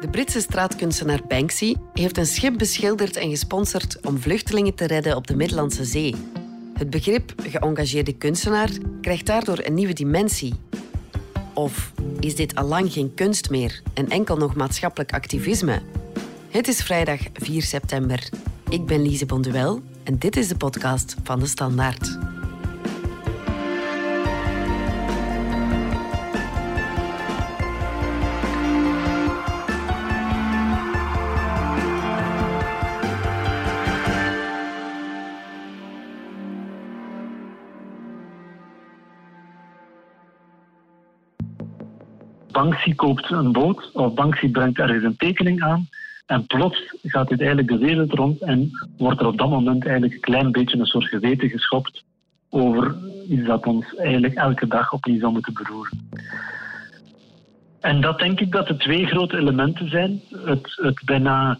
De Britse straatkunstenaar Banksy heeft een schip beschilderd en gesponsord om vluchtelingen te redden op de Middellandse Zee. Het begrip geëngageerde kunstenaar krijgt daardoor een nieuwe dimensie. Of is dit allang geen kunst meer en enkel nog maatschappelijk activisme? Het is vrijdag 4 september. Ik ben Lise Bonduel en dit is de podcast van de Standaard. Banksy koopt een boot of Banksy brengt ergens een tekening aan. En plots gaat dit eigenlijk de wereld rond en wordt er op dat moment eigenlijk een klein beetje een soort geweten geschopt over iets dat ons eigenlijk elke dag opnieuw zou moeten beroeren. En dat denk ik dat de twee grote elementen zijn. Het, het bijna,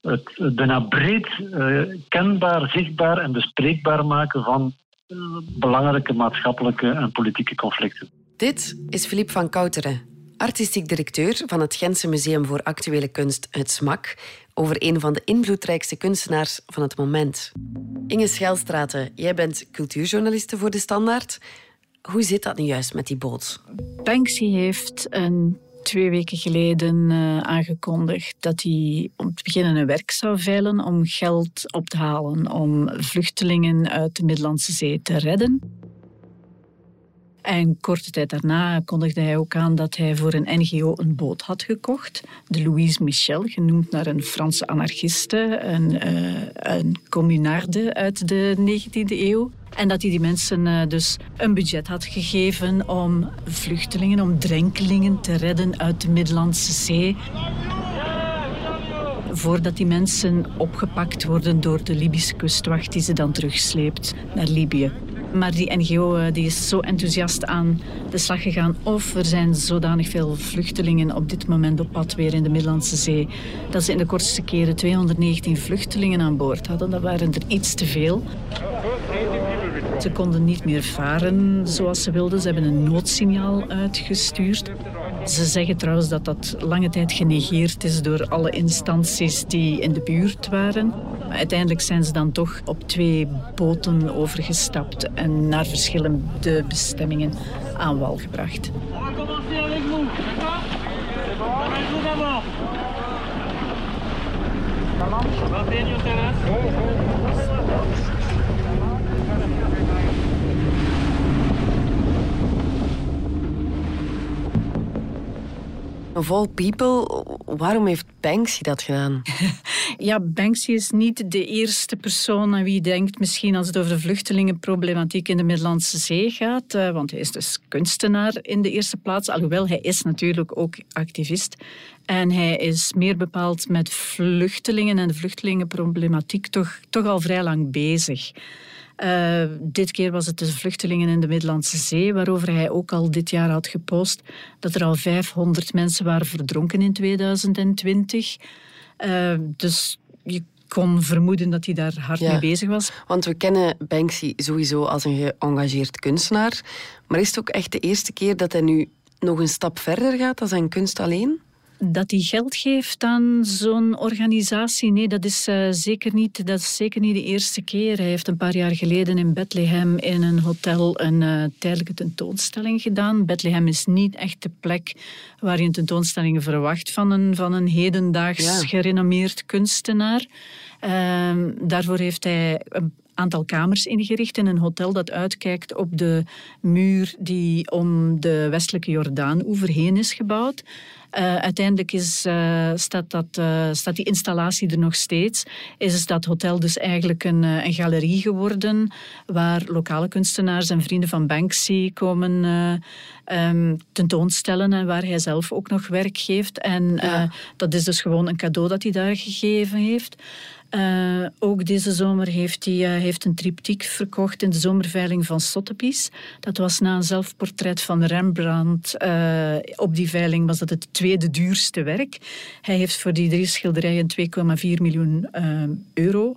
het, bijna breed uh, kenbaar, zichtbaar en bespreekbaar maken van uh, belangrijke maatschappelijke en politieke conflicten. Dit is Philippe van Kouteren, artistiek directeur van het Gentse Museum voor Actuele Kunst, het SMAK, over een van de invloedrijkste kunstenaars van het moment. Inge Schelstraten, jij bent cultuurjournaliste voor De Standaard. Hoe zit dat nu juist met die boot? Banksy heeft een twee weken geleden uh, aangekondigd dat hij om te beginnen een werk zou veilen om geld op te halen om vluchtelingen uit de Middellandse Zee te redden. En korte tijd daarna kondigde hij ook aan dat hij voor een NGO een boot had gekocht. De Louise Michel, genoemd naar een Franse anarchiste, een, uh, een communarde uit de 19e eeuw. En dat hij die mensen uh, dus een budget had gegeven om vluchtelingen, om drenkelingen te redden uit de Middellandse Zee voordat die mensen opgepakt worden door de Libische kustwacht die ze dan terugsleept naar Libië. Maar die NGO eh, die is zo enthousiast aan de slag gegaan. Of er zijn zodanig veel vluchtelingen op dit moment op pad weer in de Middellandse Zee. Dat ze in de kortste keren 219 vluchtelingen aan boord hadden. Dat waren er iets te veel. Ze konden niet meer varen zoals ze wilden. Ze hebben een noodsignaal uitgestuurd. Ze zeggen trouwens dat dat lange tijd genegeerd is door alle instanties die in de buurt waren. Maar uiteindelijk zijn ze dan toch op twee boten overgestapt en naar verschillende bestemmingen aan wal gebracht. Of all people, waarom heeft Banksy dat gedaan? ja, Banksy is niet de eerste persoon aan wie je denkt, misschien als het over de vluchtelingenproblematiek in de Middellandse Zee gaat. Uh, want hij is dus kunstenaar in de eerste plaats, alhoewel hij is natuurlijk ook activist. En hij is meer bepaald met vluchtelingen en de vluchtelingenproblematiek toch, toch al vrij lang bezig. Uh, dit keer was het de vluchtelingen in de Middellandse Zee, waarover hij ook al dit jaar had gepost dat er al 500 mensen waren verdronken in 2020. Uh, eh, dus je kon vermoeden dat hij daar hard mee bezig was. Want we kennen Banksy sowieso als een geëngageerd kunstenaar. Maar is het ook echt de eerste keer dat hij nu nog een stap verder gaat dan zijn kunst alleen? Dat hij geld geeft aan zo'n organisatie, nee, dat is, uh, zeker niet, dat is zeker niet de eerste keer. Hij heeft een paar jaar geleden in Bethlehem in een hotel een uh, tijdelijke tentoonstelling gedaan. Bethlehem is niet echt de plek waar je een tentoonstelling verwacht van een, van een hedendaags ja. gerenommeerd kunstenaar. Uh, daarvoor heeft hij een aantal kamers ingericht in een hotel dat uitkijkt op de muur die om de westelijke Jordaan overheen is gebouwd. Uh, uiteindelijk is, uh, staat, dat, uh, staat die installatie er nog steeds. Is dat hotel dus eigenlijk een, een galerie geworden waar lokale kunstenaars en vrienden van Banksy komen um, tentoonstellen en waar hij zelf ook nog werk geeft. En ja. dat is dus gewoon een cadeau dat hij daar gegeven heeft. Uh, ook deze zomer heeft hij uh, heeft een triptiek verkocht in de zomerveiling van Sotheby's. Dat was na een zelfportret van Rembrandt. Uh, op die veiling was dat het tweede duurste werk. Hij heeft voor die drie schilderijen 2,4 miljoen euro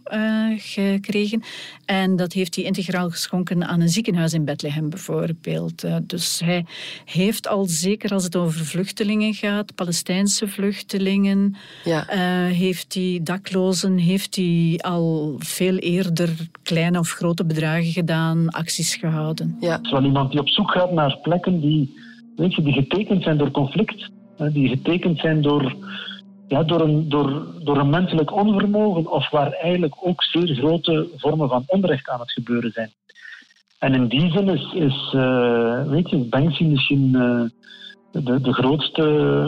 gekregen. En dat heeft hij integraal geschonken aan een ziekenhuis in Bethlehem bijvoorbeeld. dus hij heeft al zeker als het over vluchtelingen gaat, Palestijnse vluchtelingen, ja. heeft hij daklozen, heeft hij al veel eerder kleine of grote bedragen gedaan, acties gehouden. Ja. Het is wel iemand die op zoek gaat naar plekken die, weet je, die getekend zijn door conflict, die getekend zijn door, ja, door, een, door, door een menselijk onvermogen of waar eigenlijk ook zeer grote vormen van onrecht aan het gebeuren zijn. En in die zin is, is uh, weet je, Banksy misschien uh, de, de grootste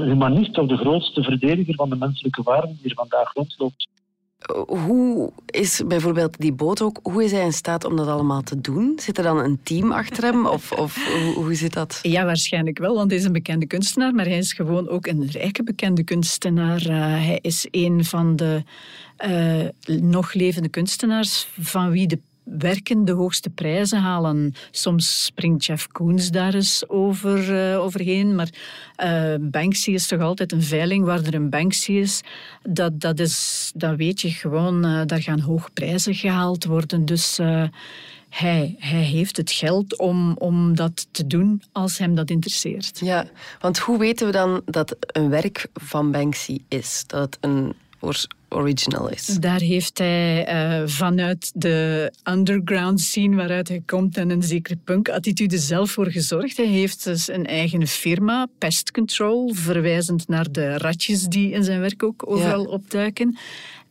humanist of de grootste verdediger van de menselijke waarden die er vandaag rondloopt hoe is bijvoorbeeld die boot ook, hoe is hij in staat om dat allemaal te doen? Zit er dan een team achter hem of, of hoe, hoe zit dat? Ja, waarschijnlijk wel, want hij is een bekende kunstenaar, maar hij is gewoon ook een rijke bekende kunstenaar. Uh, hij is een van de uh, nog levende kunstenaars van wie de werken de hoogste prijzen halen. Soms springt Jeff Koons daar eens over, uh, overheen, maar uh, Banksy is toch altijd een veiling waar er een Banksy is. Dat, dat, is, dat weet je gewoon, uh, daar gaan hoge prijzen gehaald worden. Dus hij, hij heeft het geld om, om dat te doen als hem dat interesseert. Ja, want hoe weten we dan dat een werk van Banksy is? Dat een original is. Daar heeft hij uh, vanuit de underground scene waaruit hij komt en een zekere punk-attitude zelf voor gezorgd. Hij heeft dus een eigen firma, Pest Control, verwijzend naar de ratjes die in zijn werk ook overal ja. opduiken.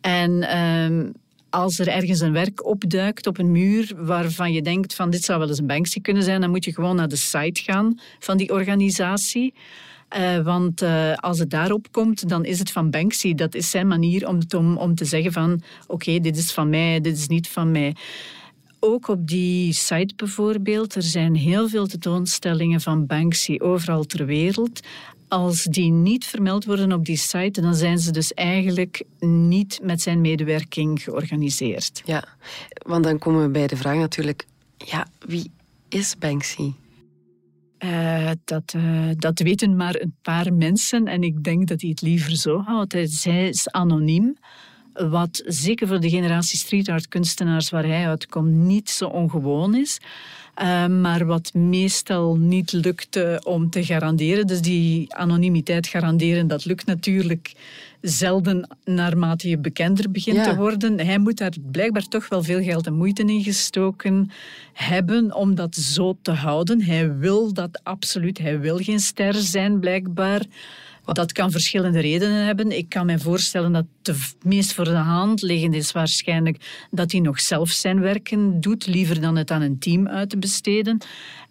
En... Uh, als er ergens een werk opduikt op een muur waarvan je denkt van dit zou wel eens een Banksy kunnen zijn, dan moet je gewoon naar de site gaan van die organisatie. Uh, want uh, als het daarop komt, dan is het van Banksy. Dat is zijn manier om, om, te zeggen van oké, dit is van mij, dit is niet van mij. Ook op die site bijvoorbeeld, er zijn heel veel tentoonstellingen van Banksy overal ter wereld. Als die niet vermeld worden op die site, dan zijn ze dus eigenlijk niet met zijn medewerking georganiseerd. Ja, want dan komen we bij de vraag natuurlijk, ja, wie is Banksy? Uh, dat, uh, dat weten maar een paar mensen en ik denk dat hij het liever zo houdt. Hij is anoniem, wat zeker voor de generatie street art kunstenaars waar hij uitkomt niet zo ongewoon is. Uh, maar wat meestal niet lukt om te garanderen. Dus die anonimiteit garanderen, dat lukt natuurlijk zelden naarmate je bekender begint te worden. Hij moet daar blijkbaar toch wel veel geld en moeite in gestoken hebben om dat zo te houden. Hij wil dat absoluut. Hij wil geen ster zijn, blijkbaar. Dat kan verschillende redenen hebben. Ik kan me voorstellen dat de meest voor de hand liggende is waarschijnlijk dat hij nog zelf zijn werken doet, liever dan het aan een team uit te besteden.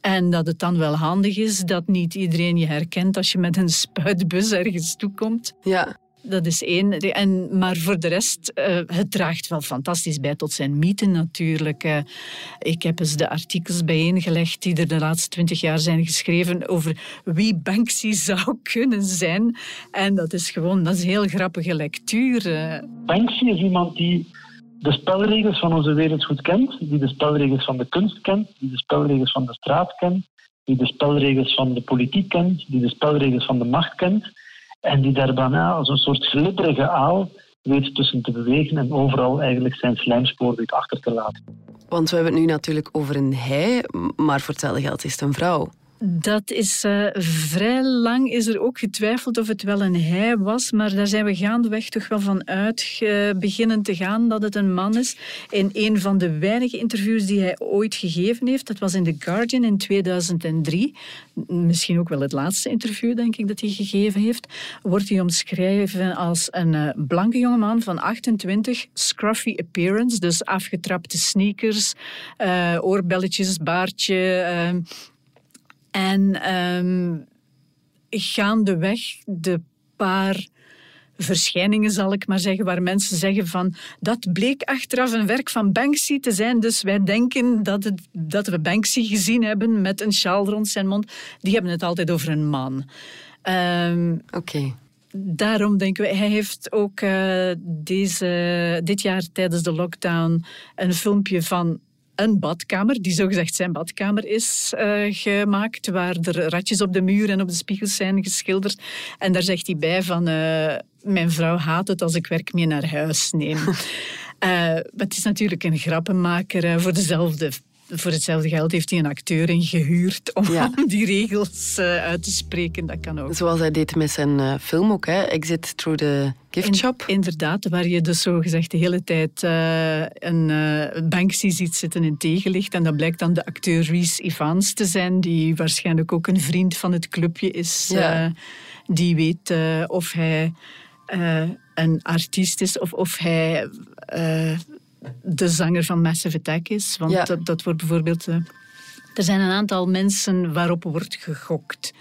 En dat het dan wel handig is dat niet iedereen je herkent als je met een spuitbus ergens toekomt. Ja. Dat is één. En, maar voor de rest, uh, het draagt wel fantastisch bij tot zijn mythe natuurlijk. Ik heb eens de artikels bijeengelegd die er de laatste twintig jaar zijn geschreven over wie Banksy zou kunnen zijn. En dat is gewoon, dat is heel grappige lectuur. Banksy is iemand die de spelregels van onze wereld goed kent, die de spelregels van de kunst kent, die de spelregels van de straat kent, die de spelregels van de politiek kent, die de spelregels van de macht kent. En die daar bijna als een soort glibberige aal weet tussen te bewegen en overal eigenlijk zijn slijmspoor weet achter te laten. Want we hebben het nu natuurlijk over een hij, maar voor hetzelfde geld is het een vrouw. Dat is uh, vrij lang is er ook getwijfeld of het wel een hij was, maar daar zijn we gaandeweg toch wel van uit beginnen te gaan dat het een man is. In een van de weinige interviews die hij ooit gegeven heeft, dat was in The Guardian in 2003, misschien ook wel het laatste interview denk ik dat hij gegeven heeft, wordt hij omschreven als een uh, blanke jongeman van 28, scruffy appearance, dus afgetrapte sneakers, oorbelletjes, baardje en um, gaandeweg de paar verschijningen, zal ik maar zeggen, waar mensen zeggen van dat bleek achteraf een werk van Banksy te zijn, dus wij denken dat, het, dat we Banksy gezien hebben met een sjaal rond zijn mond. Die hebben het altijd over een man. Um, Oké. Daarom denken we, hij heeft ook uh, deze, dit jaar tijdens de lockdown een filmpje van een badkamer, die zogezegd zijn badkamer is uh, gemaakt, waar er ratjes op de muur en op de spiegels zijn geschilderd. En daar zegt hij bij van, uh, mijn vrouw haat het als ik werk mee naar huis neem. Uh, het is natuurlijk een grappenmaker voor dezelfde voor hetzelfde geld heeft hij een acteur ingehuurd om, die regels uh, uit te spreken. Dat kan ook. Zoals hij deed met zijn uh, film ook, hè? Exit Through the Gift Shop. inderdaad, waar je dus zo gezegd de hele tijd uh, een Banksy ziet zitten in tegenlicht. En dat blijkt dan de acteur Reese Evans te zijn, die waarschijnlijk ook een vriend van het clubje is. Ja. die weet of hij een artiest is of of hij de zanger van Massive Attack is. Want dat, dat wordt bijvoorbeeld... Uh, er zijn een aantal mensen waarop wordt gegokt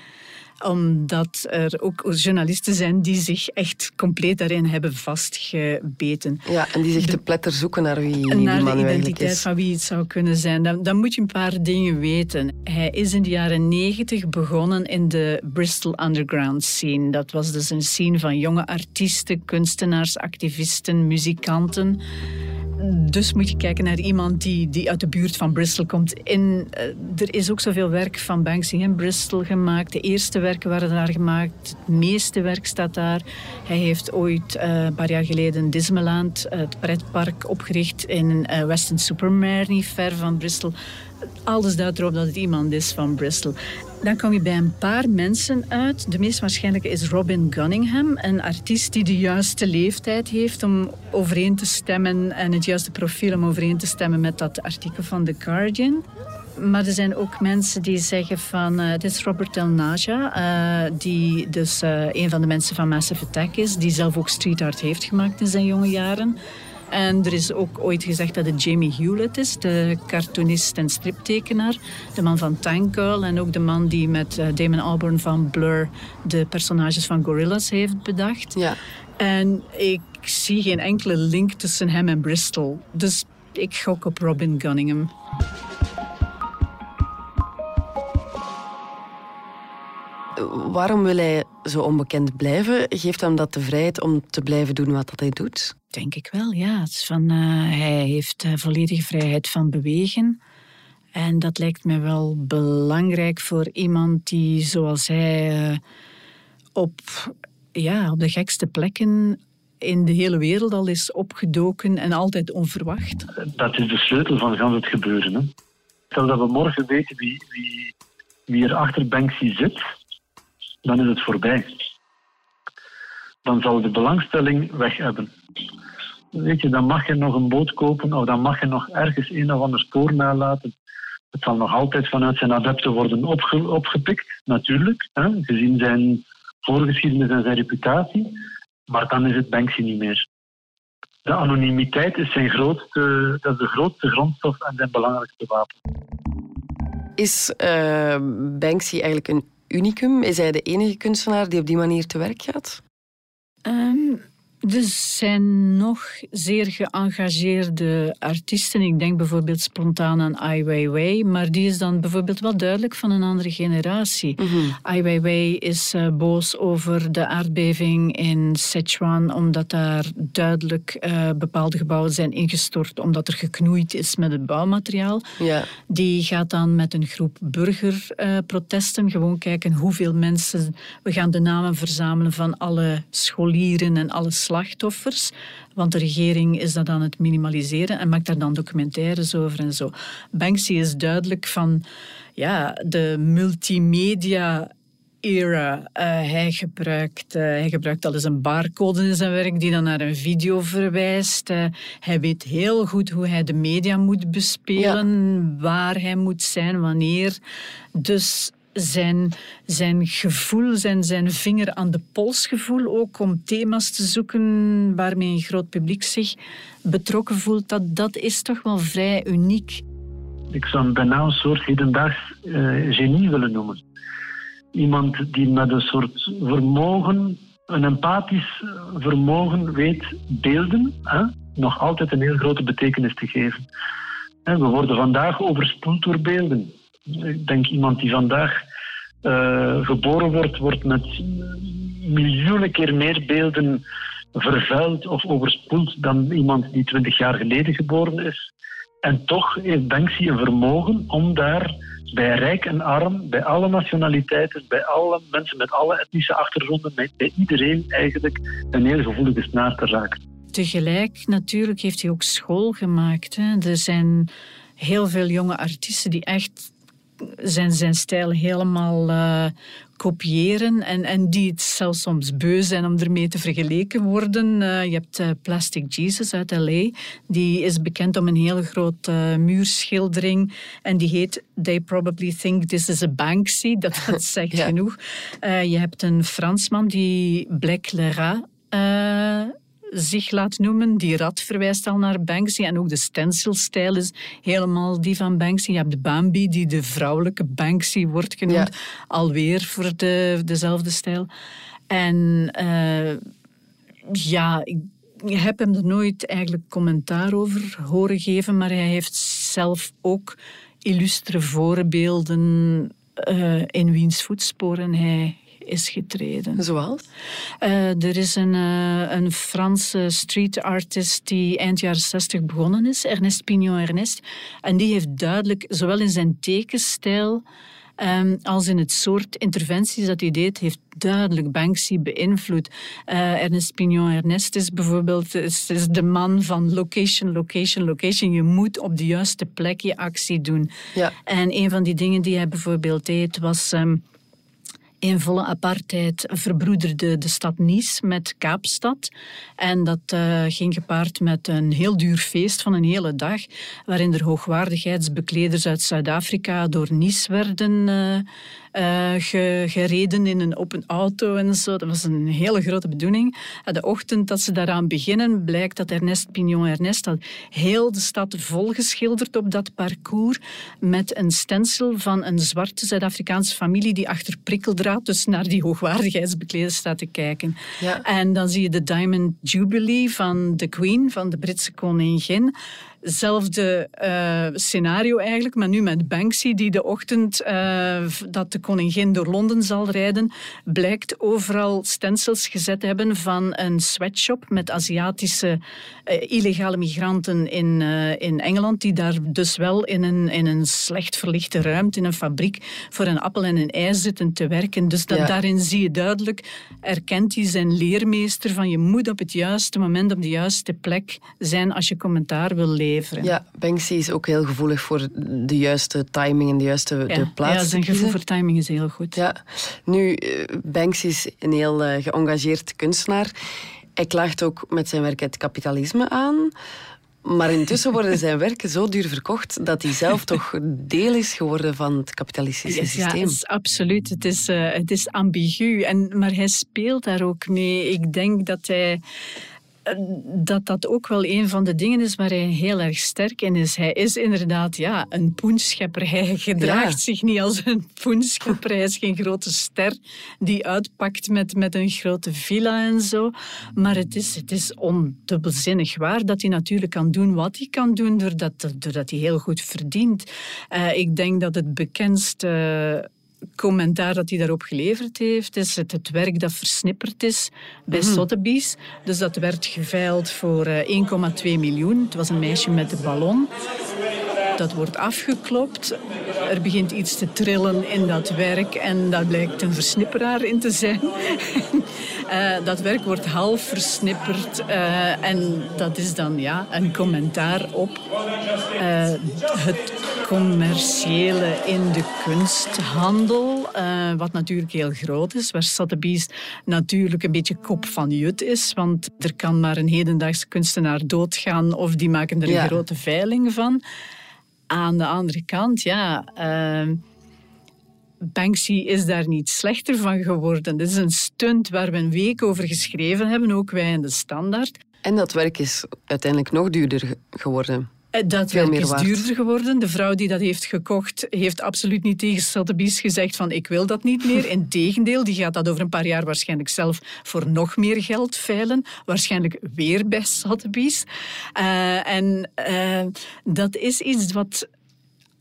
omdat er ook journalisten zijn die zich echt compleet daarin hebben vastgebeten. Ja, en die zich te pletter zoeken naar wie naar de identiteit van wie het zou kunnen zijn. Dan, dan, moet je een paar dingen weten. Hij is in de jaren negentig begonnen in de Bristol Underground scene. Dat was dus een scene van jonge artiesten, kunstenaars, activisten, muzikanten dus moet je kijken naar iemand die, die uit de buurt van Bristol komt. In, uh, er is ook zoveel werk van Banksy in Bristol gemaakt. De eerste werken waren daar gemaakt. Het meeste werk staat daar. Hij heeft ooit uh, een paar jaar geleden Disneyland, uh, het pretpark, opgericht in Weston Supermare, niet ver van Bristol. Alles duidt erop dat het iemand is van Bristol. Dan kom je bij een paar mensen uit. De meest waarschijnlijke is Robin Gunningham, een artiest die de juiste leeftijd heeft om overeen te stemmen en het juiste profiel om overeen te stemmen met dat artikel van The Guardian. Maar er zijn ook mensen die zeggen van... Uh, dit is Robert El Naja, uh, die dus uh, een van de mensen van Massive Attack is, die zelf ook street art heeft gemaakt in zijn jonge jaren. En er is ook ooit gezegd dat het Jamie Hewlett is, de cartoonist en striptekenaar. De man van Tank Girl en ook de man die met uh, Damon Albarn van Blur de personages van Gorillaz heeft bedacht. Ja. En ik zie geen enkele link tussen hem en Bristol. Dus ik gok op Robin Gunningham. Waarom wil hij zo onbekend blijven? Geeft hem dat de vrijheid om te blijven doen wat hij doet? Denk ik wel, ja. Het is van, uh, hij heeft uh, volledige vrijheid van bewegen. En dat lijkt me wel belangrijk voor iemand die, zoals hij, uh, op, ja, op de gekste plekken in de hele wereld al is opgedoken en altijd onverwacht. Dat is de sleutel van gans het gebeuren. Hè? Stel dat we morgen weten wie, wie, wie er achter Banksy zit, dan is het voorbij. Dan zal de belangstelling weg hebben. Weet je, dan mag je nog een boot kopen of dan mag je nog ergens een of ander spoor nalaten. Het zal nog altijd vanuit zijn adepten worden opgepikt, natuurlijk, hè, gezien zijn voorgeschiedenis en zijn reputatie. Maar dan is het Banksy niet meer. De anonimiteit is, zijn grootste, dat is de grootste grondstof en zijn belangrijkste wapen. Is uh, Banksy eigenlijk een unicum? Is hij de enige kunstenaar die op die manier te werk gaat? Um, er zijn nog zeer geëngageerde artiesten. Ik denk bijvoorbeeld spontaan aan Ai Weiwei, maar die is dan bijvoorbeeld wel duidelijk van een andere generatie. Mm Ai Weiwei is uh, boos over de aardbeving in Sichuan, omdat daar duidelijk uh, bepaalde gebouwen zijn ingestort, omdat er geknoeid is met het bouwmateriaal. Die gaat dan met een groep burgerprotesten uh, gewoon kijken hoeveel mensen... We gaan de namen verzamelen van alle scholieren en alle slachtoffers. Want de regering is dat aan het minimaliseren en maakt daar dan documentaires over en zo. Banksy is duidelijk van ja, de multimedia era. Uh, hij, gebruikt, uh, hij gebruikt al eens een barcode in zijn werk die dan naar een video verwijst. Uh, hij weet heel goed hoe hij de media moet bespelen, waar hij moet zijn, wanneer. Dus zijn, zijn gevoel, zijn, zijn vinger aan de polsgevoel ook om thema's te zoeken waarmee een groot publiek zich betrokken voelt, dat, dat is toch wel vrij uniek. Ik zou hem bijna een soort hedendaags uh, genie willen noemen. Iemand die met een soort vermogen, een empathisch vermogen weet beelden, hè, nog altijd een heel grote betekenis te geven. We worden vandaag overspoeld door beelden. Ik denk iemand die vandaag geboren wordt, wordt met miljoenen keer meer beelden vervuild of overspoeld dan iemand die twintig jaar geleden geboren is. En toch heeft Banksy een vermogen om daar bij rijk en arm, bij alle nationaliteiten, bij alle mensen met alle etnische achtergronden, bij iedereen eigenlijk een heel gevoelige snaar te raken. Tegelijk natuurlijk heeft hij ook school gemaakt. Hè. Er zijn heel veel jonge artiesten die echt zijn, zijn stijl helemaal uh, kopiëren en, en die het zelfs soms beu zijn om ermee te vergeleken worden. Uh, je hebt uh, Plastic Jesus uit L.A. Die is bekend om een hele grote muurschildering en die heet They Probably Think This is a Banksy. Dat, dat zegt genoeg. je hebt een Fransman die Black Lerat zich laat noemen. Die rat verwijst al naar Banksy. En ook de stencilstijl is helemaal die van Banksy. Je hebt de Bambi, die de vrouwelijke Banksy wordt genoemd. Alweer voor de, dezelfde stijl. En uh, ja, ik heb hem er nooit eigenlijk commentaar over horen geven. Maar hij heeft zelf ook illustre voorbeelden uh, in wiens voetsporen hij is getreden. Zoals? Uh, er is een, uh, een Franse street artist die eind jaren 60 begonnen is, Ernest Pignon Ernest. En die heeft duidelijk, zowel in zijn tekenstijl um, als in het soort interventies dat hij deed, heeft duidelijk Banksy beïnvloed. Uh, Ernest Pignon Ernest is bijvoorbeeld is, is de man van location, location, location. Je moet op de juiste plek je actie doen. Ja. En een van die dingen die hij bijvoorbeeld deed was... Um, in volle apartheid verbroederde de stad Nice met Kaapstad. En dat uh, ging gepaard met een heel duur feest van een hele dag, waarin er hoogwaardigheidsbekleders uit Zuid-Afrika door Nice werden uh, uh, gereden in een open auto en zo. Dat was een hele grote bedoeling. De ochtend dat ze daaraan beginnen, blijkt dat Ernest Pignon Ernest had heel de stad volgeschilderd op dat parcours met een stencil van een zwarte Zuid-Afrikaanse familie die achter prikkeldraad dus naar die hoogwaardigheidsbekleders staat te kijken. Ja. En dan zie je de Diamond Jubilee van de Queen, van de Britse koningin. Hetzelfde uh, scenario eigenlijk, maar nu met Banksy, die de ochtend uh, dat de koningin door Londen zal rijden, blijkt overal stencils gezet hebben van een sweatshop met Aziatische uh, illegale migranten in, in Engeland, die daar dus wel in een, in een slecht verlichte ruimte, in een fabriek, voor een appel en een ei zitten te werken. Dus dat, daarin zie je duidelijk, erkent hij zijn leermeester van je moet op het juiste moment op de juiste plek zijn als je commentaar wil leveren. Ja, Banksy is ook heel gevoelig voor de juiste timing en de juiste ja. de plaats. Ja, zijn gevoel voor timing is heel goed. Ja. Nu, eh, Banksy is een heel uh, geëngageerd kunstenaar. Hij klaagt ook met zijn werk het kapitalisme aan. Maar intussen worden zijn werken zo duur verkocht dat hij zelf toch deel is geworden van het kapitalistische systeem. Ja, is absoluut. Het is, uh, het is ambigu. En, maar hij speelt daar ook mee. Ik denk dat hij dat dat ook wel een van de dingen is waar hij heel erg sterk in is. Hij is inderdaad ja, een poenschepper. Hij gedraagt zich niet als een poenschepper. Hij is geen grote ster die uitpakt met, met een grote villa en zo. Maar het is, het is ondubbelzinnig waar dat hij natuurlijk kan doen wat hij kan doen, doordat, doordat hij heel goed verdient. Uh, ik denk dat het bekendste commentaar dat hij daarop geleverd heeft, is het, het werk dat versnipperd is bij mm Sotheby's. Dus dat werd geveild voor 1,2 eh, miljoen. Het was een meisje met de ballon. Dat wordt afgeklopt. Er begint iets te trillen in dat werk en daar blijkt een versnipperaar in te zijn. uh, dat werk wordt half versnipperd uh, en dat is dan ja, een commentaar op uh, het commerciële in de kunsthandel, wat natuurlijk heel groot is, waar Sotheby's natuurlijk een beetje kop van jut is, want er kan maar een hedendaagse kunstenaar doodgaan of die maken er een grote veiling van. Aan de andere kant, ja. Uh, Banksy is daar niet slechter van geworden. Dit is een stunt waar we een week over geschreven hebben, ook wij in de standaard. En dat werk is uiteindelijk nog duurder geworden. Eh, dat werk is duurder geworden. De vrouw die dat heeft gekocht, heeft absoluut niet tegen Sotheby's gezegd van ik wil dat niet meer. Integendeel, die gaat dat over een paar jaar waarschijnlijk zelf voor nog meer geld veilen. Waarschijnlijk weer bij Sotheby's. Uh, en uh, dat is iets wat...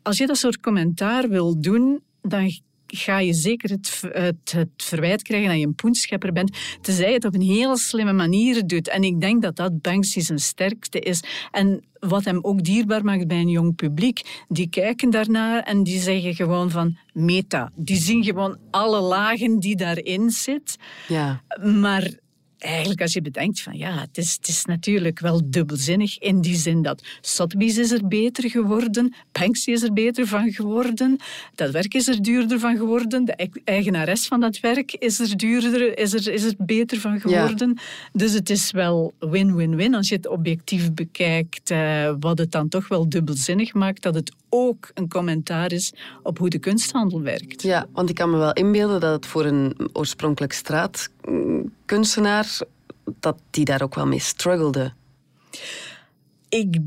Als je dat soort commentaar wil doen, dan ga je zeker het, het, het, verwijt krijgen dat je een poenschepper bent, tenzij je het op een heel slimme manier doet. En ik denk dat dat Banksy zijn sterkste is. En wat hem ook dierbaar maakt bij een jong publiek, die kijken daarnaar en die zeggen gewoon van meta. Die zien gewoon alle lagen die daarin zit. Ja. Maar eigenlijk als je bedenkt van ja, het is, het is natuurlijk wel dubbelzinnig in die zin dat Sotheby's is er beter geworden, Banksy is er beter van geworden, dat werk is er duurder van geworden, de eigenares van dat werk is er duurder, is er, is er beter van geworden. Dus het is wel win-win-win als je het objectief bekijkt, uh, wat het dan toch wel dubbelzinnig maakt dat het ook een commentaar is op hoe de kunsthandel werkt. Ja, want ik kan me wel inbeelden dat het voor een oorspronkelijk straatkunstenaar, dat die daar ook wel mee struggelde. Ik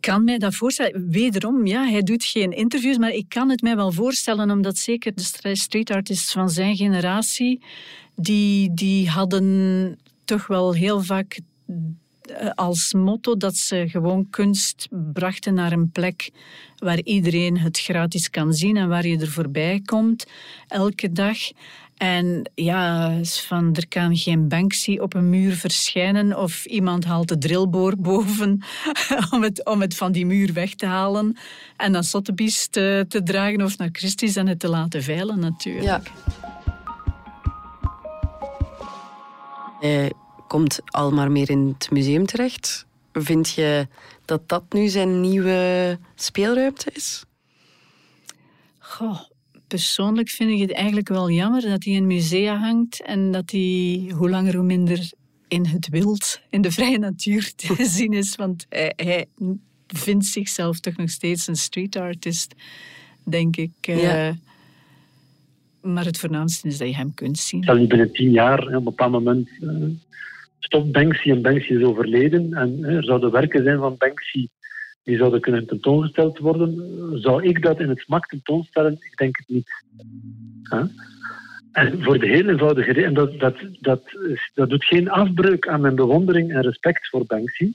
kan mij dat voorstellen. Wederom, ja, hij doet geen interviews, maar ik kan het mij wel voorstellen, omdat zeker de street artists van zijn generatie, die, die hadden toch wel heel vaak als motto dat ze gewoon kunst brachten naar een plek waar iedereen het gratis kan zien en waar je er voorbij komt elke dag. En ja, van er kan geen Banksy op een muur verschijnen of iemand haalt de drillboor boven om het, om het van die muur weg te halen en naar Sotheby's te, te dragen of naar Christie's en het te laten veilen natuurlijk. Ja. Eh, komt al maar meer in het museum terecht. Vind je dat dat nu zijn nieuwe speelruimte is? Goh, persoonlijk vind ik het eigenlijk wel jammer dat hij in musea hangt en dat hij hoe langer hoe minder in het wild, in de vrije natuur te zien is. Want hij, hij vindt zichzelf toch nog steeds een street artist, denk ik. Eh. Ja. maar het voornaamste is dat je hem kunt zien. Zal niet binnen tien jaar op een bepaald moment uh, stopt Banksy en Banksy is overleden en er zouden werken zijn van Banksy die zouden kunnen tentoongesteld worden. Zou ik dat in het smak tentoonstellen? Ik denk het niet. En voor de hele eenvoudige reden, en dat, dat, dat, dat doet geen afbreuk aan mijn bewondering en respect voor Banksy.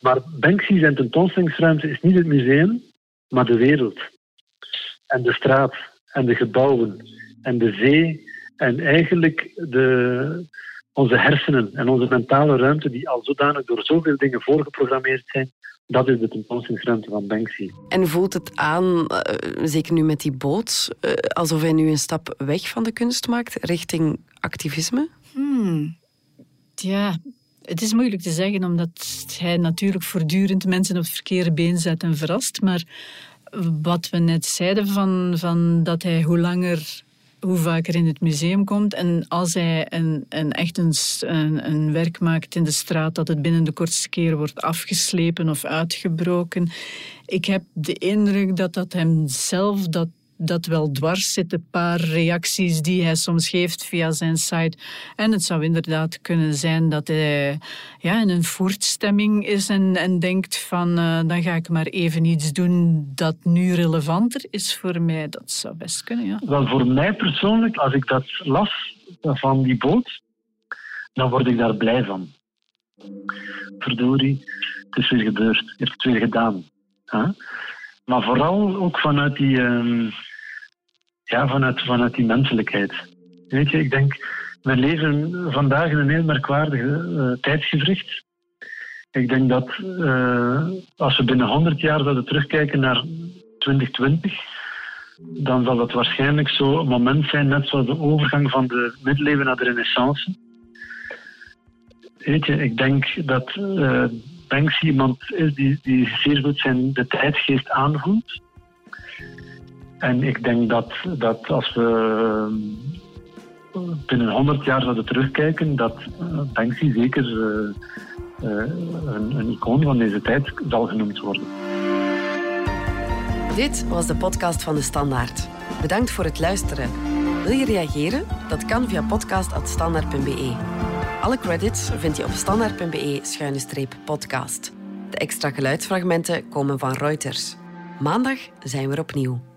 Maar Banksy zijn tentoonstellingsruimte is niet het museum, maar de wereld. En de straat, en de gebouwen, en de zee, en eigenlijk de, onze hersenen en onze mentale ruimte, die al zodanig door zoveel dingen voorgeprogrammeerd zijn, dat is de tentoonstellingsruimte van Banksy. En voelt het aan, eh, zeker nu met die boot, uh, alsof hij nu een stap weg van de kunst maakt richting activisme? Hmm. Ja, het is moeilijk te zeggen, omdat hij natuurlijk voortdurend mensen op het verkeerde been zet en verrast. Maar wat we net zeiden, van, van dat hij hoe langer hoe vaker in het museum komt. En als hij een, een echt een, een, werk maakt in de straat, dat het binnen de kortste keer wordt afgeslepen of uitgebroken. Ik heb de indruk dat dat hem zelf, dat dat wel dwars zit, een paar reacties die hij soms geeft via zijn site. En het zou inderdaad kunnen zijn dat hij ja, in een voortstemming is en, en denkt van uh, dan ga ik maar even iets doen dat nu relevanter is voor mij. Dat zou best kunnen, ja. Wel, voor mij persoonlijk, als ik dat las van die boot, dan word ik daar blij van. Verdorie, het is weer gebeurd. Het weer gedaan. Huh? Maar vooral ook vanuit die, uh, ja, vanuit, vanuit die menselijkheid. Weet je, ik denk, we leven vandaag in een heel merkwaardige uh, tijdsgevricht. Ik denk dat uh, als we binnen 100 jaar zouden terugkijken naar 2020, dan zal dat waarschijnlijk zo een moment zijn, net zoals de overgang van de middeleeuwen naar de renaissance. Weet je, ik denk dat uh, Banksy iemand is die, die zeer goed zijn de tijdgeest aanvoelt. En ik denk dat, dat als we eh, binnen 100 jaar zouden terugkijken, dat uh, Banksy zeker uh, een, een icoon van deze tijd zal genoemd worden. Dit was de podcast van de Standaard. Bedankt voor het luisteren. Wil je reageren? Dat kan via podcast.standaard.be. Alle credits vind je op standaard.be-podcast. De extra geluidsfragmenten komen van Reuters. Maandag zijn we opnieuw.